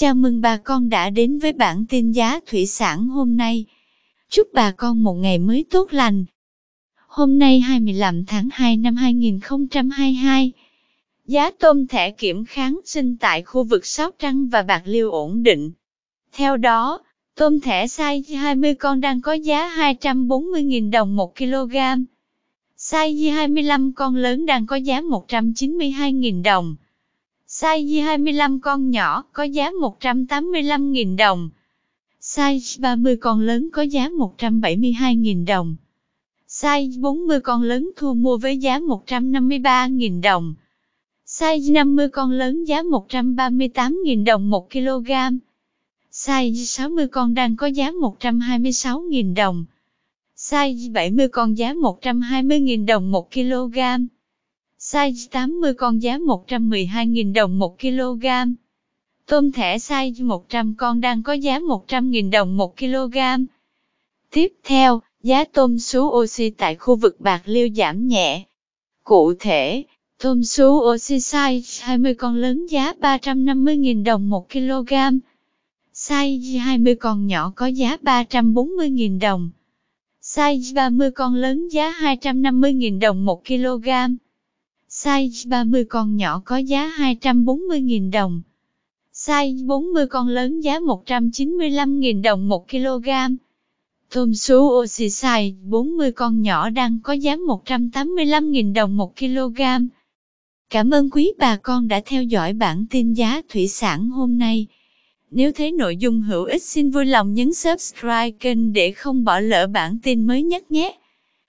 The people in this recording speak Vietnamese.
Chào mừng bà con đã đến với bản tin giá thủy sản hôm nay. Chúc bà con một ngày mới tốt lành. Hôm nay 25 tháng 2 năm 2022, giá tôm thẻ kiểm kháng sinh tại khu vực Sóc Trăng và Bạc Liêu ổn định. Theo đó, tôm thẻ size 20 con đang có giá 240.000 đồng 1 kg. Size 25 con lớn đang có giá 192.000 đồng. Size 25 con nhỏ có giá 185.000 đồng. Size 30 con lớn có giá 172.000 đồng. Size 40 con lớn thu mua với giá 153.000 đồng. Size 50 con lớn giá 138.000 đồng 1 kg. Size 60 con đang có giá 126.000 đồng. Size 70 con giá 120.000 đồng 1 kg. Size 80 con giá 112.000 đồng 1 kg. Tôm thẻ size 100 con đang có giá 100.000 đồng 1 kg. Tiếp theo, giá tôm sú oxy tại khu vực Bạc Liêu giảm nhẹ. Cụ thể, tôm sú oxy size 20 con lớn giá 350.000 đồng 1 kg. Size 20 con nhỏ có giá 340.000 đồng. Size 30 con lớn giá 250.000 đồng 1 kg. Size 30 con nhỏ có giá 240.000 đồng. Size 40 con lớn giá 195.000 đồng 1 kg. Tôm sú oxy size 40 con nhỏ đang có giá 185.000 đồng 1 kg. Cảm ơn quý bà con đã theo dõi bản tin giá thủy sản hôm nay. Nếu thấy nội dung hữu ích, xin vui lòng nhấn subscribe kênh để không bỏ lỡ bản tin mới nhất nhé.